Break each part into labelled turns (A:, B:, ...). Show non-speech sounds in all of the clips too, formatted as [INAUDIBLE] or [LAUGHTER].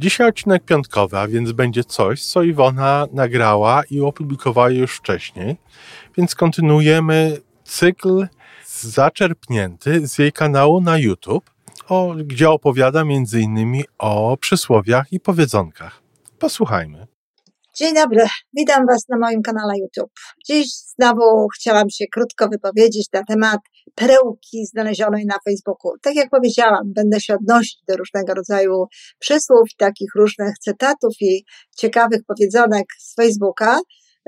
A: Dzisiaj odcinek piątkowy, a więc będzie coś, co Iwona nagrała i opublikowała już wcześniej, więc kontynuujemy cykl zaczerpnięty z jej kanału na YouTube, o, gdzie opowiada m.in. o przysłowiach i powiedzonkach. Posłuchajmy.
B: Dzień dobry, witam Was na moim kanale YouTube. Dziś znowu chciałam się krótko wypowiedzieć na temat perełki znalezionej na Facebooku. Tak jak powiedziałam, będę się odnosić do różnego rodzaju przysłów, takich różnych cytatów i ciekawych powiedzonek z Facebooka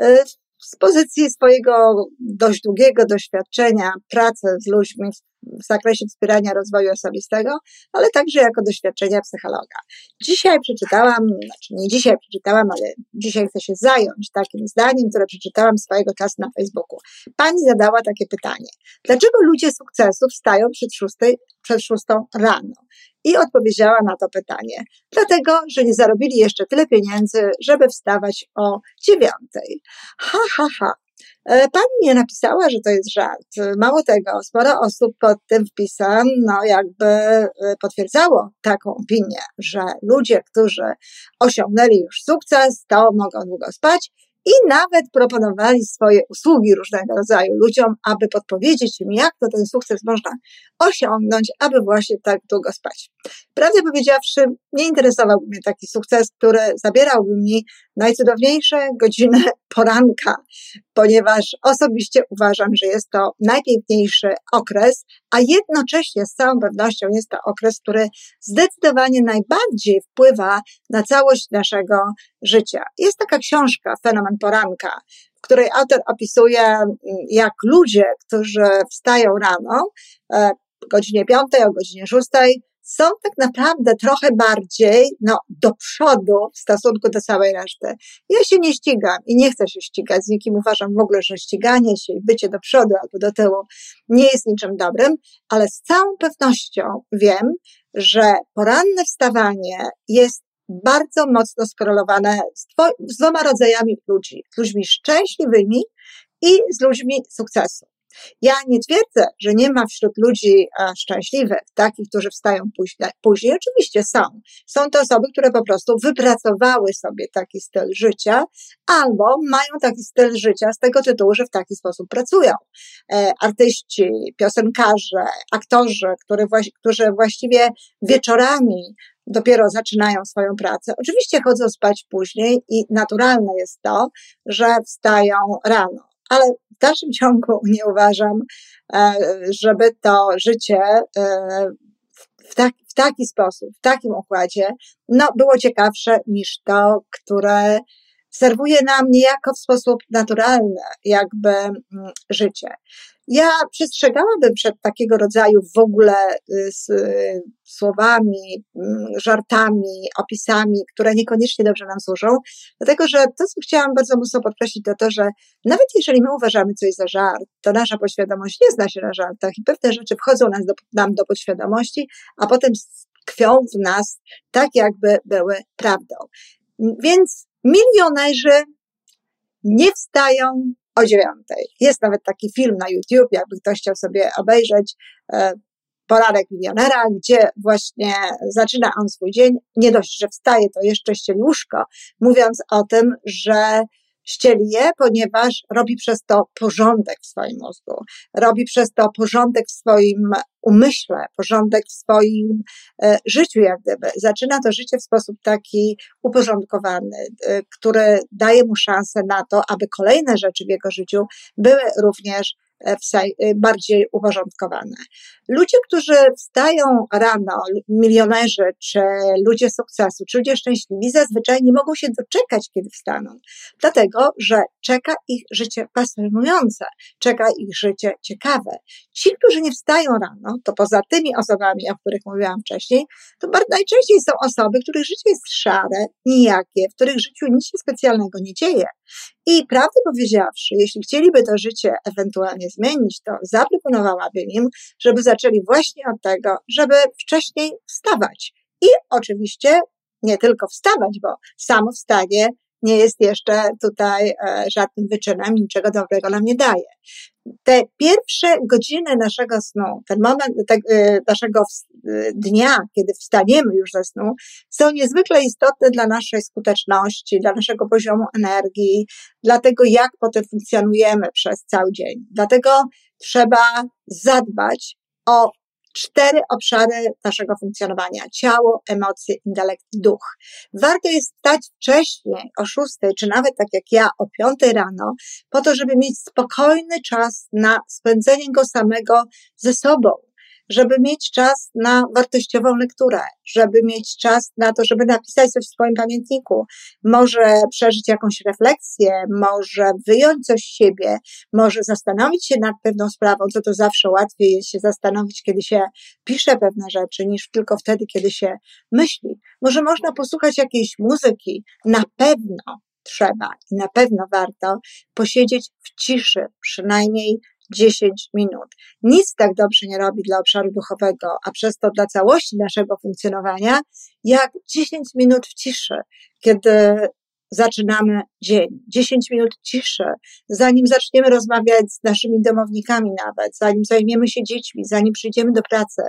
B: y, z pozycji swojego dość długiego doświadczenia pracy z ludźmi w zakresie wspierania rozwoju osobistego, ale także jako doświadczenia psychologa. Dzisiaj przeczytałam, znaczy nie dzisiaj przeczytałam, ale dzisiaj chcę się zająć takim zdaniem, które przeczytałam swojego czasu na Facebooku. Pani zadała takie pytanie. Dlaczego ludzie sukcesu wstają przed, szóstej, przed szóstą rano? I odpowiedziała na to pytanie. Dlatego, że nie zarobili jeszcze tyle pieniędzy, żeby wstawać o dziewiątej. Ha, ha, ha. E, pani nie napisała, że to jest żart. Mało tego, sporo osób pod tym wpisem, no jakby e, potwierdzało taką opinię, że ludzie, którzy osiągnęli już sukces, to mogą długo spać i nawet proponowali swoje usługi różnego rodzaju ludziom, aby podpowiedzieć im, jak to ten sukces można osiągnąć, aby właśnie tak długo spać. Prawdę powiedziawszy, nie interesowałby mnie taki sukces, który zabierałby mi najcudowniejsze godziny [LAUGHS] poranka, ponieważ osobiście uważam, że jest to najpiękniejszy okres, a jednocześnie z całą pewnością jest to okres, który zdecydowanie najbardziej wpływa na całość naszego życia. Jest taka książka, Fenomen Poranka, w której autor opisuje, mm, jak ludzie, którzy wstają rano, e, o godzinie piątej, o godzinie szóstej, są tak naprawdę trochę bardziej no, do przodu w stosunku do całej reszty. Ja się nie ścigam i nie chcę się ścigać z nikim. Uważam w ogóle, że ściganie się i bycie do przodu albo do tyłu nie jest niczym dobrym, ale z całą pewnością wiem, że poranne wstawanie jest bardzo mocno skorelowane z, dwoma rodzajami ludzi. Z ludźmi szczęśliwymi i z ludźmi sukcesu. Ja nie twierdzę, że nie ma wśród ludzi szczęśliwych, takich, którzy wstają później. później. Oczywiście są. Są to osoby, które po prostu wypracowały sobie taki styl życia albo mają taki styl życia z tego tytułu, że w taki sposób pracują. E, artyści, piosenkarze, aktorzy, którzy właściwie wieczorami dopiero zaczynają swoją pracę. Oczywiście chodzą spać później i naturalne jest to, że wstają rano ale w dalszym ciągu [LAUGHS] nie uważam, e, żeby to życie e, w, tak, w taki sposób, w takim układzie, no, było ciekawsze niż to, które serwuje nam niejako w sposób naturalny, jakby mm, życie. Ja przestrzegałabym przed takiego rodzaju w ogóle y, z y, słowami, mm, żartami, opisami, które niekoniecznie dobrze nam służą, dlatego że to, co chciałam bardzo mocno podkreślić, to to, że nawet jeżeli my uważamy coś za żart, to nasza podświadomość nie zna się na żartach i pewne rzeczy wchodzą nas do, nam do podświadomości, a potem tkwią w nas tak, jakby były prawdą. Więc milionerzy nie wstają o dziewiątej. Jest nawet taki film na YouTube, jakby ktoś chciał sobie obejrzeć, e, poranek milionera, gdzie właśnie zaczyna on swój dzień. Nie dość, że wstaje, to jeszcze ścieli łóżko, mówiąc o tym, że ścieli je, ponieważ robi przez to porządek w swoim mózgu, robi przez to porządek w swoim umyśle, porządek w swoim e, życiu, jak gdyby. Zaczyna to życie w sposób taki uporządkowany, e, który daje mu szansę na to, aby kolejne rzeczy w jego życiu były również e, bardziej uporządkowane. Ludzie, którzy wstają rano, milionerzy, czy ludzie sukcesu, czy ludzie szczęśliwi, zazwyczaj nie mogą się doczekać, kiedy wstaną. Dlatego, że czeka ich życie pasjonujące, czeka ich życie ciekawe. Ci, którzy nie wstają rano, to poza tymi osobami, o których mówiłam wcześniej, to najczęściej są osoby, których życie jest szare, nijakie, w których życiu nic się specjalnego nie dzieje. I prawdę powiedziawszy, jeśli chcieliby to życie ewentualnie zmienić, to zaproponowałabym im, żeby zaczęli właśnie od tego, żeby wcześniej wstawać. I oczywiście nie tylko wstawać, bo samo wstanie nie jest jeszcze tutaj e, żadnym wyczynem, niczego dobrego nam nie daje. Te pierwsze godziny naszego snu, ten moment te, e, naszego e, dnia, kiedy wstaniemy już ze snu, są niezwykle istotne dla naszej skuteczności, dla naszego poziomu energii, dla tego, jak potem funkcjonujemy przez cały dzień. Dlatego trzeba zadbać o cztery obszary naszego funkcjonowania: ciało, emocje, intelekt duch. Warto jest wstać wcześniej, o szóstej, czy nawet tak jak ja, o piątej rano, po to, żeby mieć spokojny czas na spędzenie go samego ze sobą żeby mieć czas na wartościową lekturę, żeby mieć czas na to, żeby napisać coś w swoim pamiętniku, może przeżyć jakąś refleksję, może wyjąć coś z siebie, może zastanowić się nad pewną sprawą, co to zawsze łatwiej jest się zastanowić, kiedy się pisze pewne rzeczy, niż tylko wtedy, kiedy się myśli. Może można posłuchać jakiejś muzyki, na pewno trzeba i na pewno warto posiedzieć w ciszy, przynajmniej 10 minut. Nic tak dobrze nie robi dla obszaru duchowego, a przez to dla całości naszego funkcjonowania, jak 10 minut w ciszy, kiedy zaczynamy dzień. 10 minut ciszy, zanim zaczniemy rozmawiać z naszymi domownikami nawet, zanim zajmiemy się dziećmi, zanim przyjdziemy do pracy.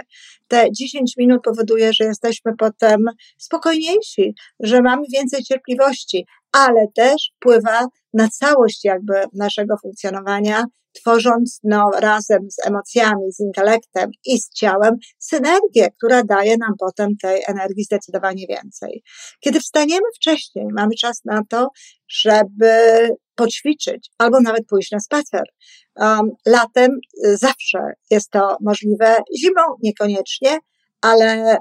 B: Te 10 minut powoduje, że jesteśmy potem spokojniejsi, że mamy więcej cierpliwości, ale też wpływa na całość jakby naszego funkcjonowania, tworząc no, razem z emocjami, z intelektem i z ciałem synergię, która daje nam potem tej energii zdecydowanie więcej. Kiedy wstaniemy wcześniej, mamy czas na to, żeby poćwiczyć albo nawet pójść na spacer. Um, latem zawsze jest to możliwe, zimą niekoniecznie, ale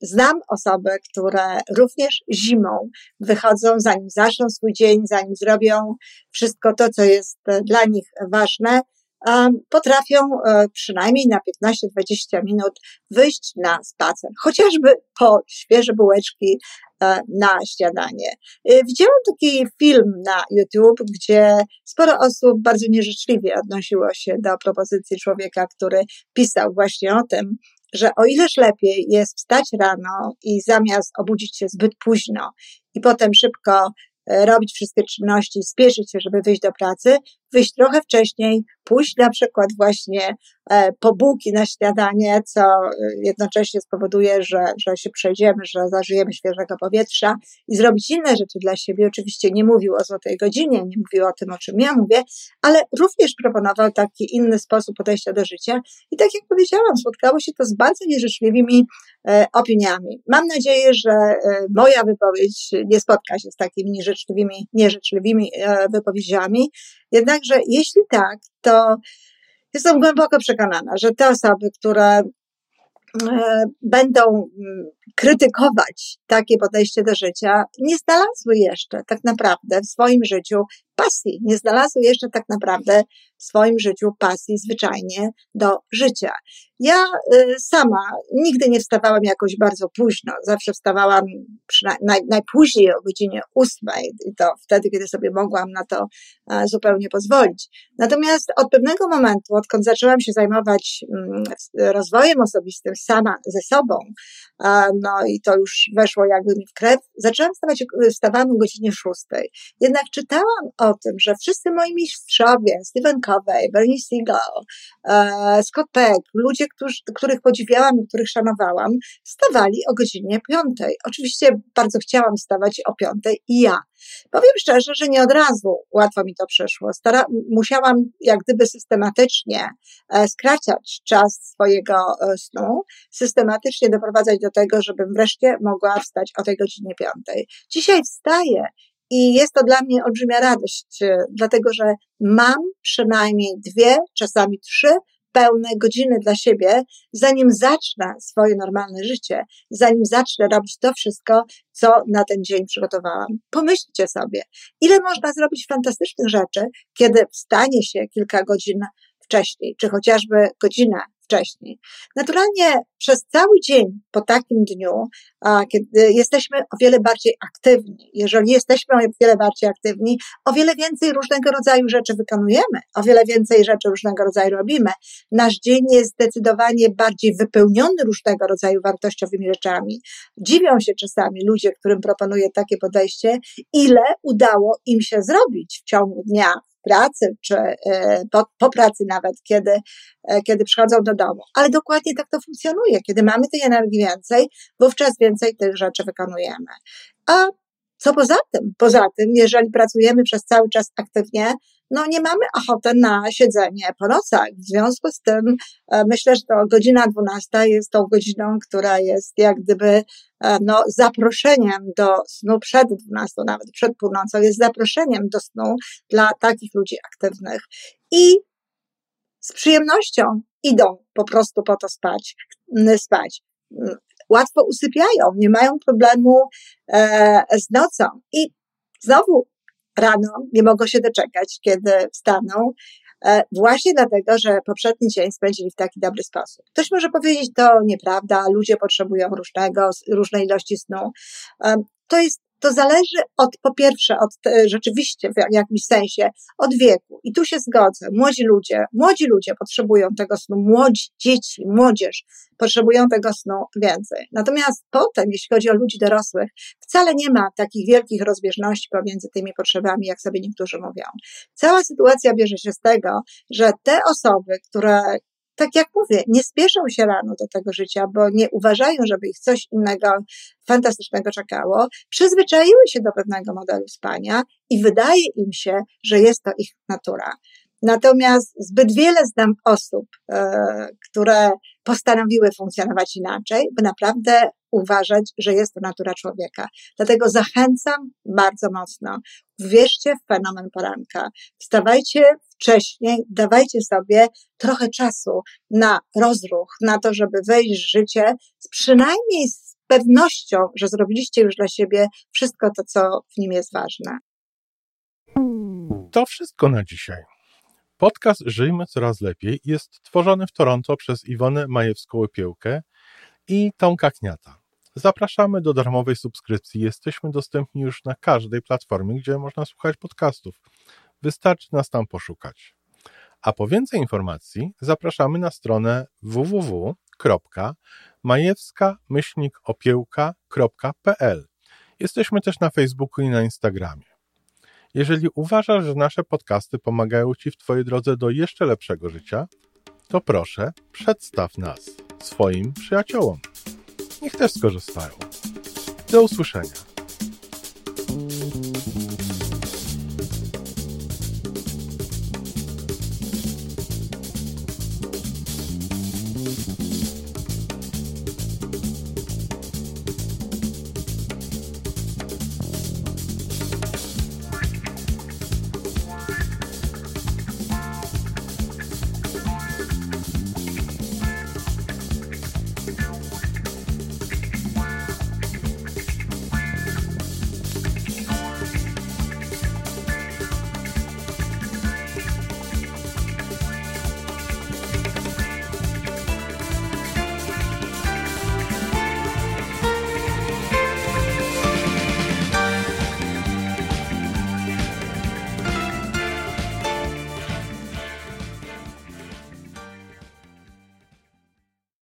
B: Znam osoby, które również zimą wychodzą, zanim zaczną swój dzień, zanim zrobią wszystko to, co jest e, dla nich ważne, potrafią e, przynajmniej na 15-20 minut wyjść na spacer, chociażby po świeże bułeczki e, na śniadanie. Widziałam taki film na YouTube, gdzie sporo osób bardzo nieżyczliwie odnosiło się do propozycji człowieka, który pisał właśnie o tym, że o ileż lepiej jest wstać rano i zamiast obudzić się zbyt późno i potem szybko e, robić wszystkie czynności, spieszyć się, żeby wyjść do pracy, wyjść trochę wcześniej, pójść na przykład właśnie e, po bułki na śniadanie, co e, jednocześnie spowoduje, że, że się przejdziemy, że zażyjemy świeżego powietrza i zrobić inne rzeczy dla siebie. Oczywiście nie mówił o złotej godzinie, nie mówił o tym, o czym ja mówię, ale również proponował taki inny sposób podejścia do życia i tak jak powiedziałam, spotkało się to z bardzo nieżyczliwymi e, opiniami. Mam nadzieję, że moja wypowiedź nie spotka się z takimi nieżyczliwymi, nieżyczliwymi wypowiedziami, jednakże jeśli tak, to jestem głęboko przekonana, że te osoby, które e, będą mm, krytykować takie podejście do życia, nie znalazły jeszcze tak naprawdę w swoim życiu pasji, nie znalazły jeszcze tak naprawdę w swoim życiu pasji zwyczajnie do życia. Ja y, sama nigdy nie wstawałam jakoś bardzo późno, zawsze wstawałam naj, najpóźniej o godzinie ósmej i to wtedy, kiedy sobie mogłam na to e, zupełnie pozwolić. Natomiast od pewnego momentu, odkąd zaczęłam się zajmować mm, rozwojem osobistym sama ze sobą, no i to już weszło jakby mi w krew, zaczęłam wstawać, wstawałam o godzinie szóstej. Jednak czytałam o tym, że wszyscy moi mistrzowie, Stephen Covey, Bernie Siegel, e, Scott Peck, ludzie, których podziwiałam i których szanowałam, wstawali o godzinie piątej. Oczywiście bardzo chciałam wstawać o piątej i ja. Powiem szczerze, że nie od razu łatwo mi to przyszło. Stara, musiałam jak gdyby systematycznie e, skracać czas swojego e, snu, systematycznie doprowadzać do tego, żebym wreszcie mogła wstać o tej godzinie piątej. Dzisiaj wstaję i jest to dla mnie olbrzymia radość, e, dlatego że mam przynajmniej dwie, czasami trzy pełne godziny dla siebie, zanim zacznę swoje normalne życie, zanim zacznę robić to wszystko, co na ten dzień przygotowałam. Pomyślcie sobie, ile można zrobić fantastycznych rzeczy, kiedy wstanie się kilka godzin wcześniej, czy chociażby godzinę wcześniej. Naturalnie przez cały dzień po takim dniu, kiedy jesteśmy o wiele bardziej aktywni, jeżeli jesteśmy o wiele bardziej aktywni, o wiele więcej różnego rodzaju rzeczy wykonujemy, o wiele więcej rzeczy różnego rodzaju robimy. Nasz dzień jest zdecydowanie bardziej wypełniony różnego rodzaju wartościowymi rzeczami. Dziwią się czasami ludzie, którym proponuję takie podejście, ile udało im się zrobić w ciągu dnia, pracy, czy e, po, po pracy nawet, kiedy, e, kiedy przychodzą do domu. Ale dokładnie tak to funkcjonuje. Kiedy mamy tej energii więcej, wówczas więcej tych rzeczy wykonujemy. A co poza tym? Poza tym, jeżeli pracujemy przez cały czas aktywnie, no nie mamy ochoty na siedzenie po nocach. W związku z tym e, myślę, że to godzina 12 jest tą godziną, która jest jak gdyby e, no, zaproszeniem do snu przed 12, nawet przed północą, jest zaproszeniem do snu dla takich ludzi aktywnych. I z przyjemnością idą po prostu po to spać, spać łatwo usypiają, nie mają problemu e, z nocą i znowu rano nie mogą się doczekać, kiedy wstaną, e, właśnie dlatego, że poprzedni dzień spędzili w taki dobry sposób. Ktoś może powiedzieć, to nieprawda, ludzie potrzebują różnego, różnej ilości snu. E, to jest to zależy od, po pierwsze, od rzeczywiście w jakimś sensie, od wieku. I tu się zgodzę. Młodzi ludzie, młodzi ludzie potrzebują tego snu, młodzi, dzieci, młodzież potrzebują tego snu więcej. Natomiast potem, jeśli chodzi o ludzi dorosłych, wcale nie ma takich wielkich rozbieżności pomiędzy tymi potrzebami, jak sobie niektórzy mówią. Cała sytuacja bierze się z tego, że te osoby, które tak jak mówię, nie spieszą się rano do tego życia, bo nie uważają, żeby ich coś innego fantastycznego czekało, przyzwyczaiły się do pewnego modelu spania i wydaje im się, że jest to ich natura. Natomiast zbyt wiele znam osób, e, które postanowiły funkcjonować inaczej, by naprawdę uważać, że jest to natura człowieka. Dlatego zachęcam bardzo mocno. Wierzcie w fenomen poranka. Wstawajcie wcześniej, dawajcie sobie trochę czasu na rozruch, na to, żeby wejść w życie, przynajmniej z pewnością, że zrobiliście już dla siebie wszystko to, co w nim jest ważne.
A: To wszystko na dzisiaj. Podcast Żyjmy Coraz Lepiej jest tworzony w Toronto przez Iwonę Majewską-Opiełkę i Tomka Kniata. Zapraszamy do darmowej subskrypcji. Jesteśmy dostępni już na każdej platformie, gdzie można słuchać podcastów. Wystarczy nas tam poszukać. A po więcej informacji zapraszamy na stronę www.majewska-opiełka.pl. Jesteśmy też na Facebooku i na Instagramie. Jeżeli uważasz, że nasze podcasty pomagają Ci w Twojej drodze do jeszcze lepszego życia, to proszę, przedstaw nas swoim przyjaciołom. Niech też skorzystają. Do usłyszenia.